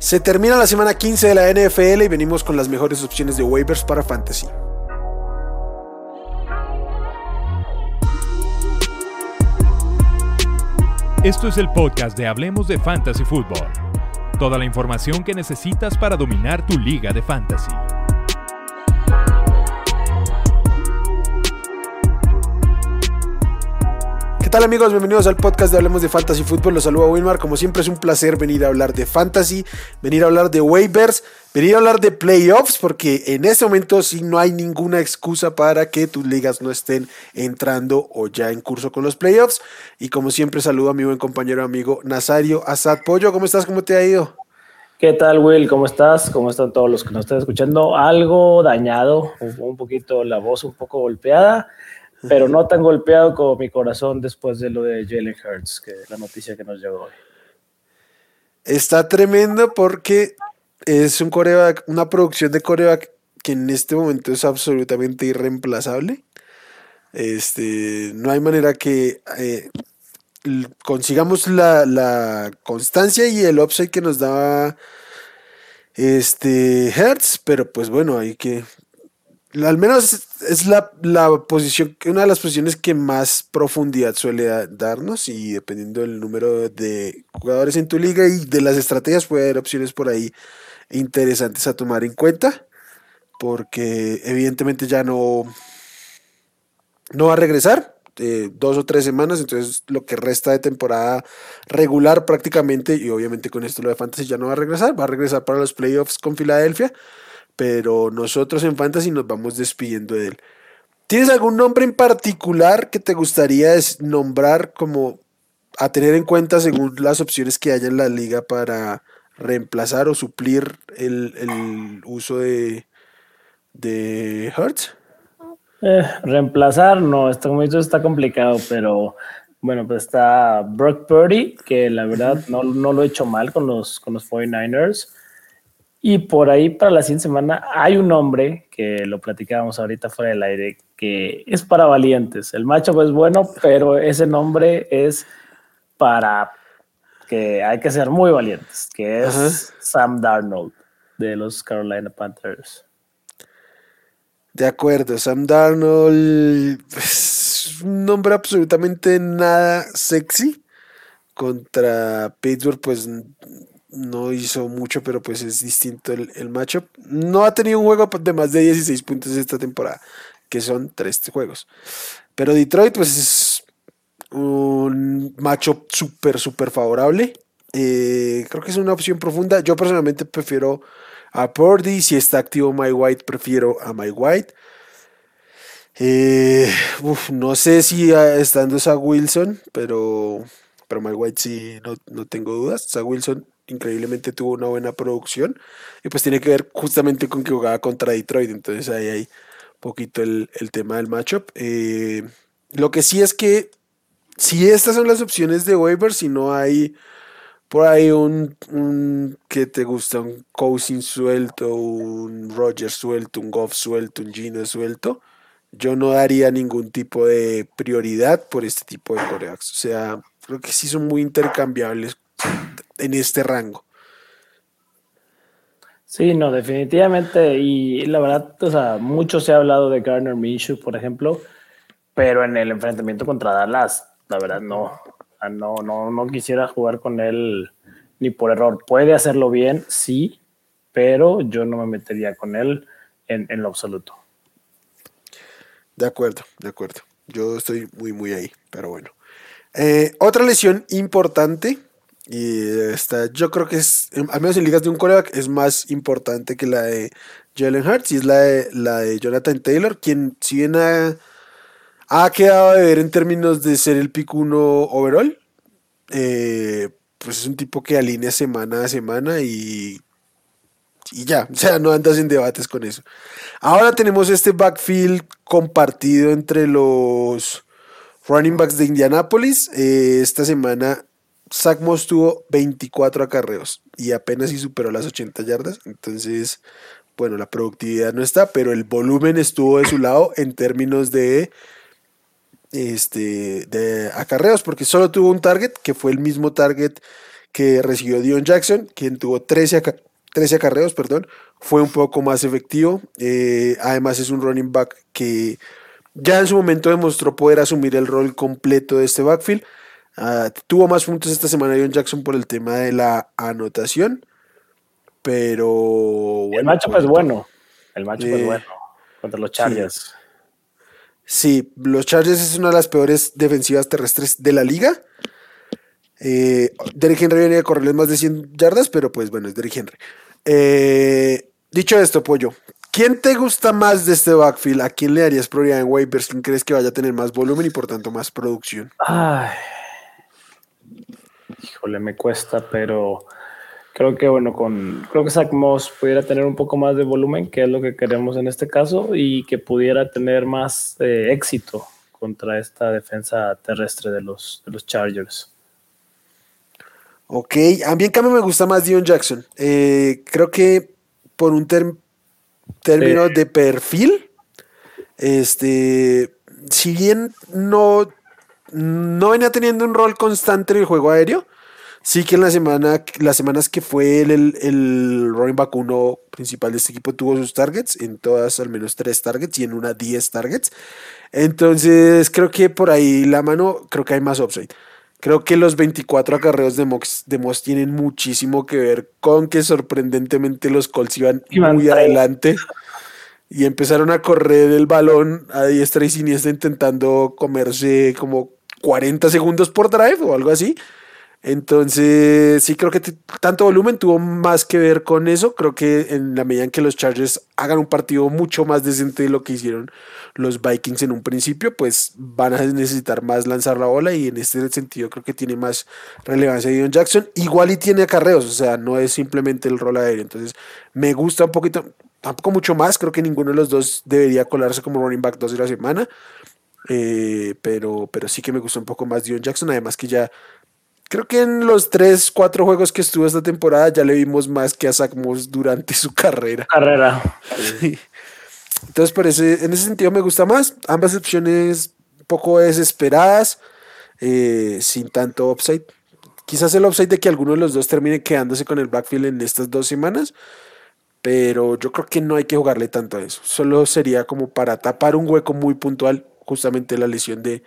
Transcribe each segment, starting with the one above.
Se termina la semana 15 de la NFL y venimos con las mejores opciones de waivers para fantasy. Esto es el podcast de Hablemos de Fantasy Football. Toda la información que necesitas para dominar tu liga de fantasy. ¿Qué tal amigos? Bienvenidos al podcast de Hablemos de Fantasy Fútbol. Los saludo a Wilmar. Como siempre es un placer venir a hablar de fantasy, venir a hablar de waivers, venir a hablar de playoffs, porque en este momento sí no hay ninguna excusa para que tus ligas no estén entrando o ya en curso con los playoffs. Y como siempre saludo a mi buen compañero amigo Nazario Asad Pollo. ¿Cómo estás? ¿Cómo te ha ido? ¿Qué tal, Will? ¿Cómo estás? ¿Cómo están todos los que nos están escuchando? Algo dañado, un poquito la voz un poco golpeada pero no tan golpeado como mi corazón después de lo de Jalen Hurts, que es la noticia que nos llegó hoy. Está tremendo porque es un coreback, una producción de coreback que en este momento es absolutamente irreemplazable. Este, no hay manera que eh, consigamos la, la, constancia y el upside que nos da este Hertz, pero pues bueno, hay que al menos es la, posición, una de las posiciones que más profundidad suele darnos y dependiendo del número de jugadores en tu liga y de las estrategias puede haber opciones por ahí interesantes a tomar en cuenta porque evidentemente ya no, no va a regresar. Eh, dos o tres semanas, entonces lo que resta de temporada regular prácticamente, y obviamente con esto lo de Fantasy ya no va a regresar, va a regresar para los playoffs con Filadelfia, pero nosotros en Fantasy nos vamos despidiendo de él. ¿Tienes algún nombre en particular que te gustaría nombrar como a tener en cuenta según las opciones que haya en la liga para reemplazar o suplir el, uso de, de Hertz? Eh, reemplazar, no, está, está complicado, pero bueno, pues está Brock Purdy, que la verdad no, no, lo he hecho mal con los, con los 49ers. Y por ahí para la siguiente semana hay un nombre que lo platicábamos ahorita fuera del aire que es para valientes. El macho es bueno, pero ese nombre es para que hay que ser muy valientes, que es Sam Darnold de los Carolina Panthers. De acuerdo, Sam Darnold es un nombre absolutamente nada sexy contra Pittsburgh, pues no hizo mucho, pero pues es distinto el, el matchup. No ha tenido un juego de más de 16 puntos esta temporada, que son tres juegos. Pero Detroit, pues es un matchup súper, súper favorable. Eh, creo que es una opción profunda. Yo personalmente prefiero a Purdy. Si está activo My White, prefiero a My White. Eh, no sé si estando esa Wilson, pero, pero My White sí, no, no tengo dudas. Esa Wilson increíblemente tuvo una buena producción. Y pues tiene que ver justamente con que jugaba contra Detroit. Entonces ahí hay poquito el, tema del matchup. Eh, lo que sí es que si estas son las opciones de waiver, si no hay por ahí un, que te gusta, un Cousin suelto, un Roger suelto, un Goff suelto, un Gino suelto, yo no daría ningún tipo de prioridad por este tipo de corebacks. O sea, creo que sí son muy intercambiables en este rango. Sí, no, definitivamente. Y la verdad, o sea, mucho se ha hablado de Garner Minshew, por ejemplo, pero en el enfrentamiento contra Dallas, la verdad, no. No, no, no quisiera jugar con él ni por error. Puede hacerlo bien, sí, pero yo no me metería con él en, lo absoluto. De acuerdo, de acuerdo. Yo estoy muy, muy ahí, pero bueno. Eh, otra lesión importante y esta, yo creo que es, al menos en ligas de un coreback, es más importante que la de Jalen Hurts y es la de, la de Jonathan Taylor, quien si bien ha, ha quedado de ver en términos de ser el pick 1 overall, eh, pues es un tipo que alinea semana a semana y, y ya, o sea, no andas en debates con eso. Ahora tenemos este backfield compartido entre los running backs de Indianapolis. Eh, esta semana Zach Moss tuvo 24 acarreos y apenas si superó las 80 yardas. Entonces, bueno, la productividad no está, pero el volumen estuvo de su lado en términos de, este, de acarreos, porque solo tuvo un target, que fue el mismo target que recibió Dion Jackson, quien tuvo 13, 13 acarreos, perdón, fue un poco más efectivo. Eh, además es un running back que ya en su momento demostró poder asumir el rol completo de este backfield. Ah, tuvo más puntos esta semana Dion Jackson por el tema de la anotación. Pero. el macho es bueno. El macho es bueno. Contra los Chargers. Sí. los Chargers es una de las peores defensivas terrestres de la liga. Eh, Derrick Henry viene a correrles más de 100 yardas, pero pues bueno, es Derrick Henry. Eh, dicho esto, Pollo, ¿quién te gusta más de este backfield? ¿A quién le darías prioridad en waivers? ¿Quién crees que vaya a tener más volumen y por tanto más producción? Ay. Híjole, me cuesta, pero creo que bueno, con creo que Zach Moss pudiera tener un poco más de volumen, que es lo que queremos en este caso, y que pudiera tener más eh, éxito contra esta defensa terrestre de los, de los Chargers. Ok, a mí en cambio me gusta más Dion Jackson. Eh, creo que por un término de perfil, este, si bien no, no venía teniendo un rol constante en el juego aéreo, sí que en la semana, las semanas que fue el, el, el running back uno principal de este equipo tuvo sus targets, en todas al menos tres targets y en una 10 targets. Entonces creo que por ahí la mano, creo que hay más upside. Creo que los 24 acarreos de Moss, de tienen muchísimo que ver con que sorprendentemente los Colts iban, muy adelante y empezaron a correr el balón a diestra y siniestra intentando comerse como 40 segundos por drive o algo así. Entonces, sí creo que tanto volumen tuvo más que ver con eso. Creo que en la medida en que los Chargers hagan un partido mucho más decente de lo que hicieron los Vikings en un principio, pues van a necesitar más lanzar la bola y en este sentido creo que tiene más relevancia Dion Jackson. Igual y tiene acarreos, o sea, no es simplemente el rol aéreo. Entonces, me gusta un poquito, tampoco mucho más. Creo que ninguno de los dos debería colarse como running back dos de la semana. Eh, pero, pero sí que me gusta un poco más Dion Jackson, además que ya Creo que en los tres, cuatro juegos que estuvo esta temporada ya le vimos más que a Zach Moss durante su carrera. Carrera. Entonces, por ese, en ese sentido me gusta más. Ambas opciones un poco desesperadas, eh, sin tanto upside. Quizás el upside de que alguno de los dos termine quedándose con el backfield en estas dos semanas, pero yo creo que no hay que jugarle tanto a eso. Solo sería como para tapar un hueco muy puntual, justamente la lesión de,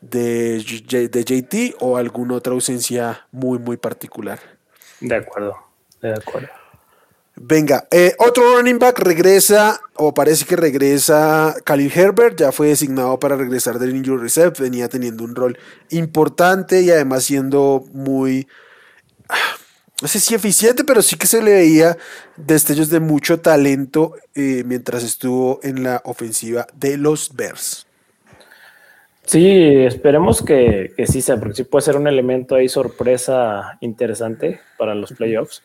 de, de JT o alguna otra ausencia muy, muy particular. De acuerdo, de acuerdo. Venga, eh, otro running back regresa, o parece que regresa Khalil Herbert, ya fue designado para regresar del injury reserve, venía teniendo un rol importante y además siendo muy, no sé si eficiente, pero sí que se le veía destellos de mucho talento eh, mientras estuvo en la ofensiva de los Bears. Sí, esperemos que, que, sí sea, porque sí puede ser un elemento ahí sorpresa interesante para los playoffs.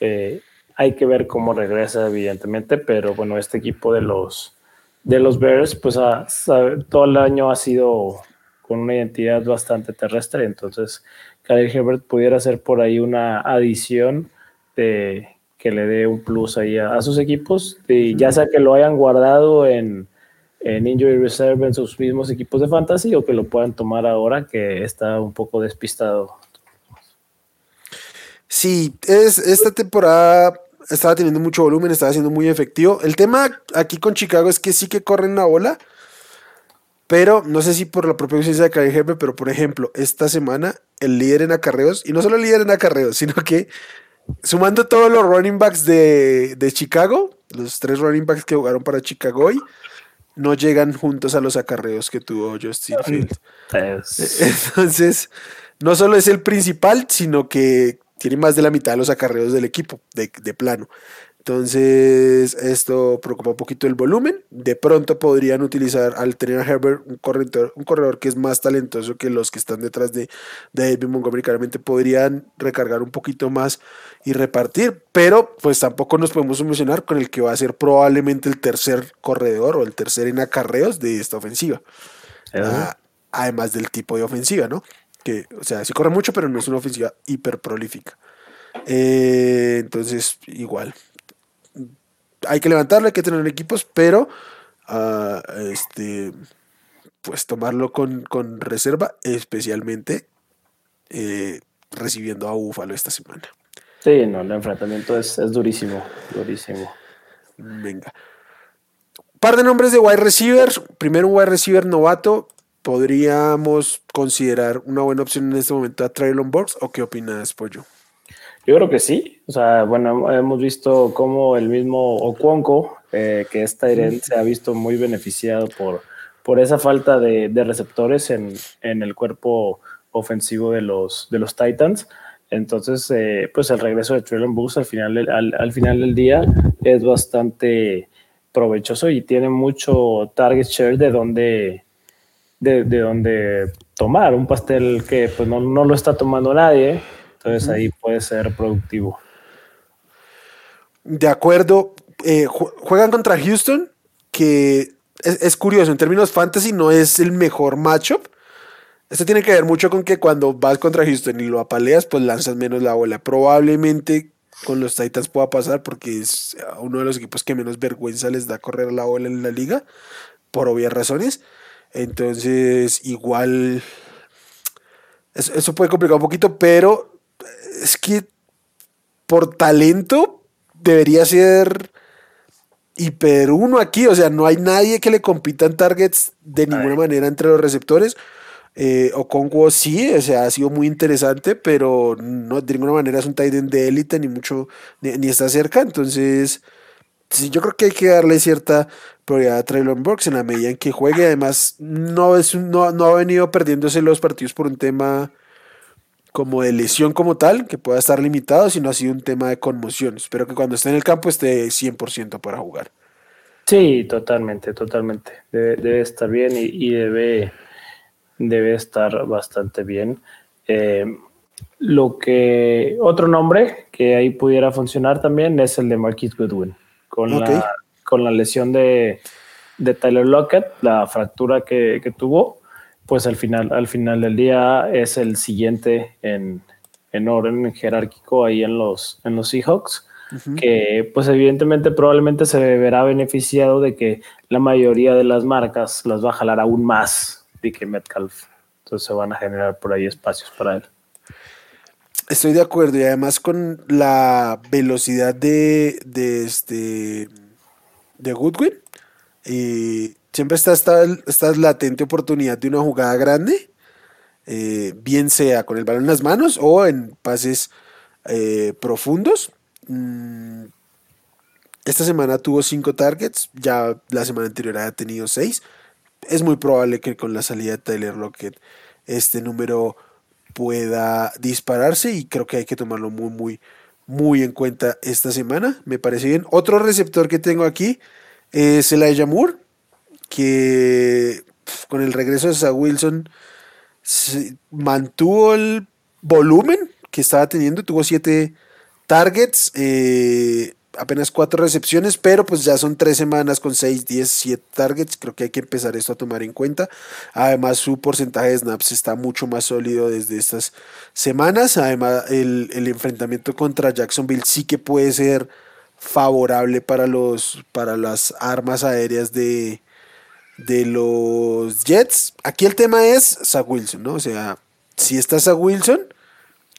Eh, hay que ver cómo regresa, evidentemente, pero bueno, este equipo de los, de los Bears, pues todo el año ha sido con una identidad bastante terrestre, entonces Khalil Herbert pudiera ser por ahí una adición de, que le dé un plus ahí a, a sus equipos, y ya sea que lo hayan guardado en en Injury Reserve en sus mismos equipos de fantasy o que lo puedan tomar ahora que está un poco despistado. Sí, es, esta temporada estaba teniendo mucho volumen, estaba siendo muy efectivo. El tema aquí con Chicago es que sí que corren la bola, pero no sé si por la propia ausencia de Kai Jefe, pero por ejemplo, esta semana el líder en acarreos, y no solo el líder en acarreos, sino que sumando todos los running backs de, de Chicago, los tres running backs que jugaron para Chicago hoy, no llegan juntos a los acarreos que tuvo Justin Fields. Pues. Entonces, no solo es el principal, sino que tiene más de la mitad de los acarreos del equipo, de, de plano. Entonces, esto preocupa un poquito el volumen. De pronto podrían utilizar al tener a Herbert un corredor, un corredor que es más talentoso que los que están detrás de, de David Montgomery. Claramente podrían recargar un poquito más y repartir, pero pues tampoco nos podemos emocionar con el que va a ser probablemente el tercer corredor o el tercer en acarreos de esta ofensiva. Ah, además del tipo de ofensiva, ¿no? Que, o sea, sí corre mucho, pero no es una ofensiva hiper prolífica. Eh, entonces, igual, hay que levantarlo, hay que tener equipos, pero uh, este, pues tomarlo con, con reserva, especialmente eh, recibiendo a Búfalo esta semana. Sí, no, el enfrentamiento es, es durísimo, durísimo. Venga. Par de nombres de wide receiver. Primero un wide receiver novato. ¿Podríamos considerar una buena opción en este momento a Traylon Burks o qué opinas, Pollo? Yo creo que sí. O sea, bueno, hemos visto cómo el mismo Ocuonco, eh, que es Tyrant, se ha visto muy beneficiado por, por esa falta de, de receptores en, en, el cuerpo ofensivo de los, de los Titans. Entonces, eh, pues el regreso de Traylon Burks al final, al, al final del día es bastante provechoso y tiene mucho target share de donde de, de donde tomar un pastel que pues no, no lo está tomando nadie, entonces ahí puede ser productivo. De acuerdo, eh, juegan contra Houston, que es, es, curioso, en términos fantasy no es el mejor matchup. Esto tiene que ver mucho con que cuando vas contra Houston y lo apaleas, pues lanzas menos la bola. Probablemente con los Titans pueda pasar porque es uno de los equipos que menos vergüenza les da correr la bola en la liga, por obvias razones. Entonces, igual, eso, eso puede complicar un poquito, pero es que por talento debería ser hiper uno aquí, o sea, no hay nadie que le compita en targets de ninguna manera entre los receptores. Eh, Okonkwo sí, o sea, ha sido muy interesante, pero no de ninguna manera es un tight end de élite, ni mucho, ni, ni, está cerca. Entonces, sí, yo creo que hay que darle cierta prioridad a Traylon Burks en la medida en que juegue. Además, no, es, no, no ha venido perdiéndose los partidos por un tema como de lesión como tal, que pueda estar limitado, sino ha sido un tema de conmoción. Espero que cuando esté en el campo esté 100% para jugar. Sí, totalmente, totalmente. Debe, debe estar bien y, y debe debe estar bastante bien. Eh, lo que otro nombre que ahí pudiera funcionar también es el de Marquis Goodwin con, okay. la, con la lesión de, de Tyler Lockett, la fractura que, que, tuvo, pues al final, al final del día es el siguiente en, en orden jerárquico ahí en los, en los Seahawks. Uh -huh. que pues evidentemente probablemente se verá beneficiado de que la mayoría de las marcas las va a jalar aún más DK Metcalf. Entonces se van a generar por ahí espacios para él. Estoy de acuerdo y además con la velocidad de, de este de Goodwin y siempre está esta, esta latente oportunidad de una jugada grande, eh, bien sea con el balón en las manos o en pases eh, profundos. Mm, esta semana tuvo cinco targets, ya la semana anterior había tenido seis es muy probable que con la salida de Tyler Lockett este número pueda dispararse y creo que hay que tomarlo muy, muy, muy en cuenta esta semana. Me parece bien. Otro receptor que tengo aquí es Elijah Moore, que con el regreso de Zach Wilson mantuvo el volumen que estaba teniendo, tuvo siete targets. Eh, apenas cuatro recepciones, pero pues ya son tres semanas con 6, 10, 7 targets. Creo que hay que empezar esto a tomar en cuenta. Además, su porcentaje de snaps está mucho más sólido desde estas semanas. Además, el, el enfrentamiento contra Jacksonville sí que puede ser favorable para, los, para las armas aéreas de, de los Jets. Aquí el tema es Zach Wilson, ¿no? O sea, si está Zach Wilson,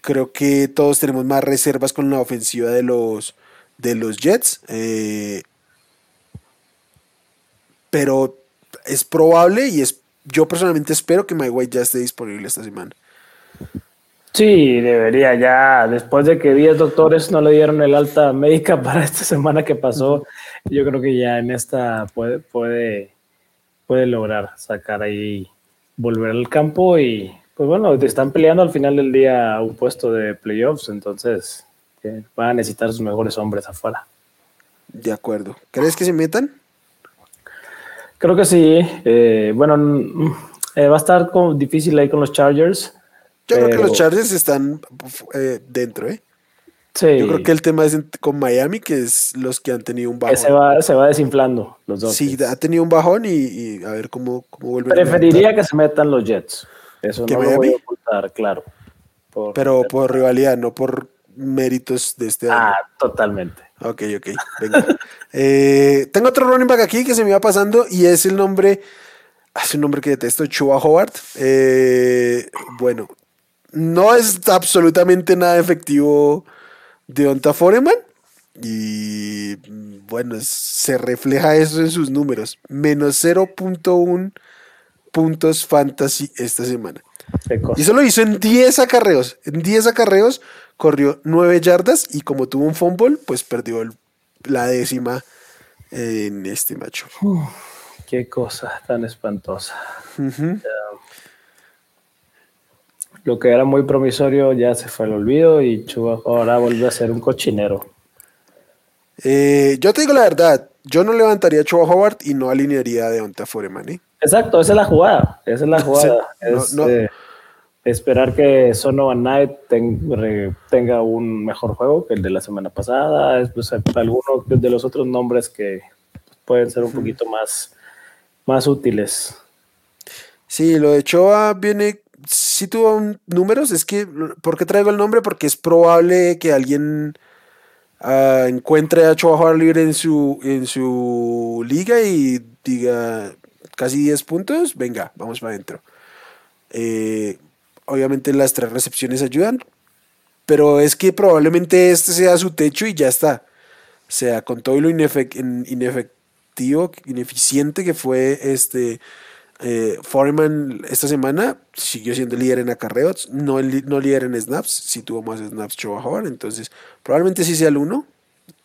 creo que todos tenemos más reservas con la ofensiva de los de los Jets. Eh, pero es probable y es, yo personalmente espero que My White ya esté disponible esta semana. Sí, debería ya. Después de que 10 doctores no le dieron el alta médica para esta semana que pasó, yo creo que ya en esta puede, puede, puede lograr sacar ahí, volver al campo y pues bueno, te están peleando al final del día un puesto de playoffs, entonces que van a necesitar sus mejores hombres afuera. De acuerdo. ¿Crees que se metan? Creo que sí. Eh, bueno, eh, va a estar como difícil ahí con los Chargers. Yo creo que los Chargers están eh, dentro, ¿eh? Sí. Yo creo que el tema es con Miami, que es los que han tenido un bajón. Se va, se va desinflando los dos. Sí, ha tenido un bajón y, y a ver cómo, cómo vuelven. Preferiría que se metan los Jets. Eso no Miami? lo voy a ocultar, claro. Por Pero por rivalidad, no por méritos de este ah, año. Ah, totalmente. Ok, ok. Venga. eh, tengo otro running back aquí que se me va pasando y es el nombre. Es un nombre que detesto, Chua Howard. Eh, bueno, no es absolutamente nada efectivo de Onta Foreman. Y bueno, se refleja eso en sus números. Menos 0.1 puntos fantasy esta semana. Y eso lo hizo en 10 acarreos. En 10 acarreos corrió 9 yardas y como tuvo un fumble, pues perdió la décima en este macho. qué cosa tan espantosa. Lo que era muy promisorio ya se fue al olvido y Chuba ahora vuelve a ser un cochinero. Eh, yo te digo la verdad, yo no levantaría a Chuba Howard y no alinearía a Deonta Foreman. ¿eh? Exacto, esa es la jugada. Esa es la jugada. Eh, esperar que Sonovan Knight tenga un mejor juego que el de la semana pasada. Pues, algunos de los otros nombres que pueden ser un poquito más, más útiles. Sí, lo de Choa viene. Si tuvo números, es que. ¿Por qué traigo el nombre? Porque es probable que alguien ah, encuentre a Choa libre en su, en su liga y diga casi 10 puntos, venga, vamos para adentro. Eh, obviamente las tres recepciones ayudan, pero es que probablemente este sea su techo y ya está. O sea, con todo lo inefectivo, ineficiente que fue este eh, Foreman esta semana, siguió siendo líder en acarreos, no, no líder en snaps, si tuvo más snaps Choa entonces probablemente sí sea el uno,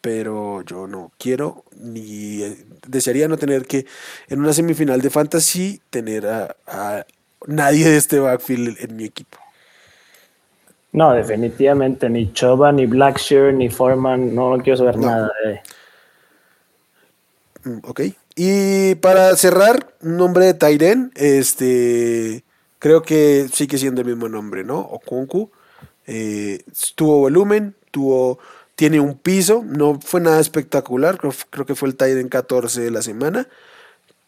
pero yo no quiero ni eh, desearía no tener que en una semifinal de fantasy tener a, nadie de este backfield en mi equipo. No, definitivamente ni Choba, ni Blackshear, ni Foreman, no, quiero saber nada de. Mm, ok. Y para cerrar, un nombre de Tyren, este creo que sigue siendo el mismo nombre, ¿no? Okunku. Eh, tuvo volumen, tuvo tiene un piso, no fue nada espectacular, creo, que fue el Titan 14 de la semana,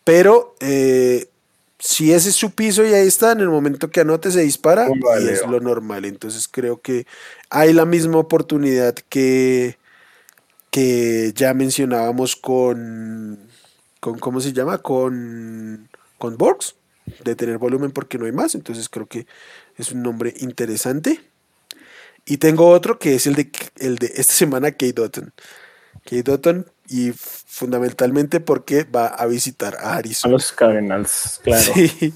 pero eh, si ese es su piso y ahí está, en el momento que anote se dispara y es lo normal. Entonces creo que hay la misma oportunidad que, que ya mencionábamos con, con, ¿cómo se llama? Con, con Borgs, de tener volumen porque no hay más. Entonces creo que es un nombre interesante. Y tengo otro que es el de, el de esta semana, Kate Dotton. Kate Dotton, y fundamentalmente porque va a visitar a Arizona. A los Cardinals, claro. Sí.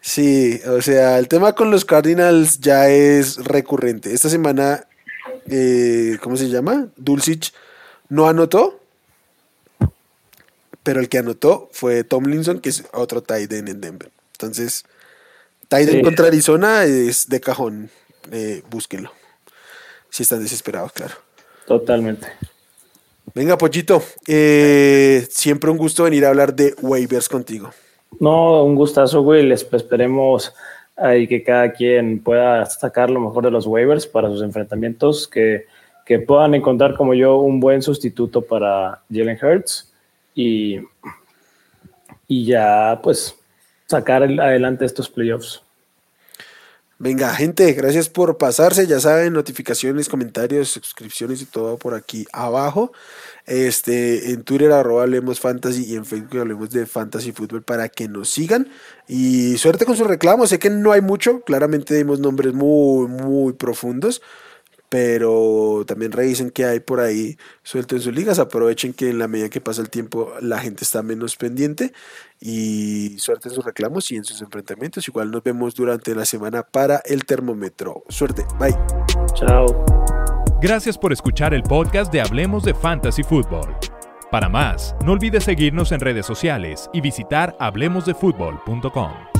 Sí, o sea, el tema con los Cardinals ya es recurrente. Esta semana, eh, ¿cómo se llama? Dulcich no anotó, pero el que anotó fue Tomlinson, que es otro tight end en Denver. Entonces, tight end contra Arizona es de cajón eh, búsquenlo. Si están desesperados, claro. Totalmente. Venga, Pochito, eh, siempre un gusto venir a hablar de waivers contigo. No, un gustazo, Will. Esperemos ahí que cada quien pueda sacar lo mejor de los waivers para sus enfrentamientos, que, que puedan encontrar como yo un buen sustituto para Jalen Hurts y, y ya pues sacar adelante estos playoffs. Venga, gente, gracias por pasarse. Ya saben, notificaciones, comentarios, suscripciones y todo por aquí abajo. Este, en Twitter, arroba Hablemos Fantasy y en Facebook hablemos de Fantasy Fútbol para que nos sigan. Y suerte con sus reclamos. Sé que no hay mucho, claramente dimos nombres muy, muy profundos pero también revisen qué hay por ahí suelto en sus ligas, aprovechen que en la medida que pasa el tiempo la gente está menos pendiente y suerte en sus reclamos y en sus enfrentamientos. Igual nos vemos durante la semana para el termómetro. Suerte, bye. Chao. Gracias por escuchar el podcast de Hablemos de Fantasy Football. Para más, no olvides seguirnos en redes sociales y visitar hablemosdefutbol.com.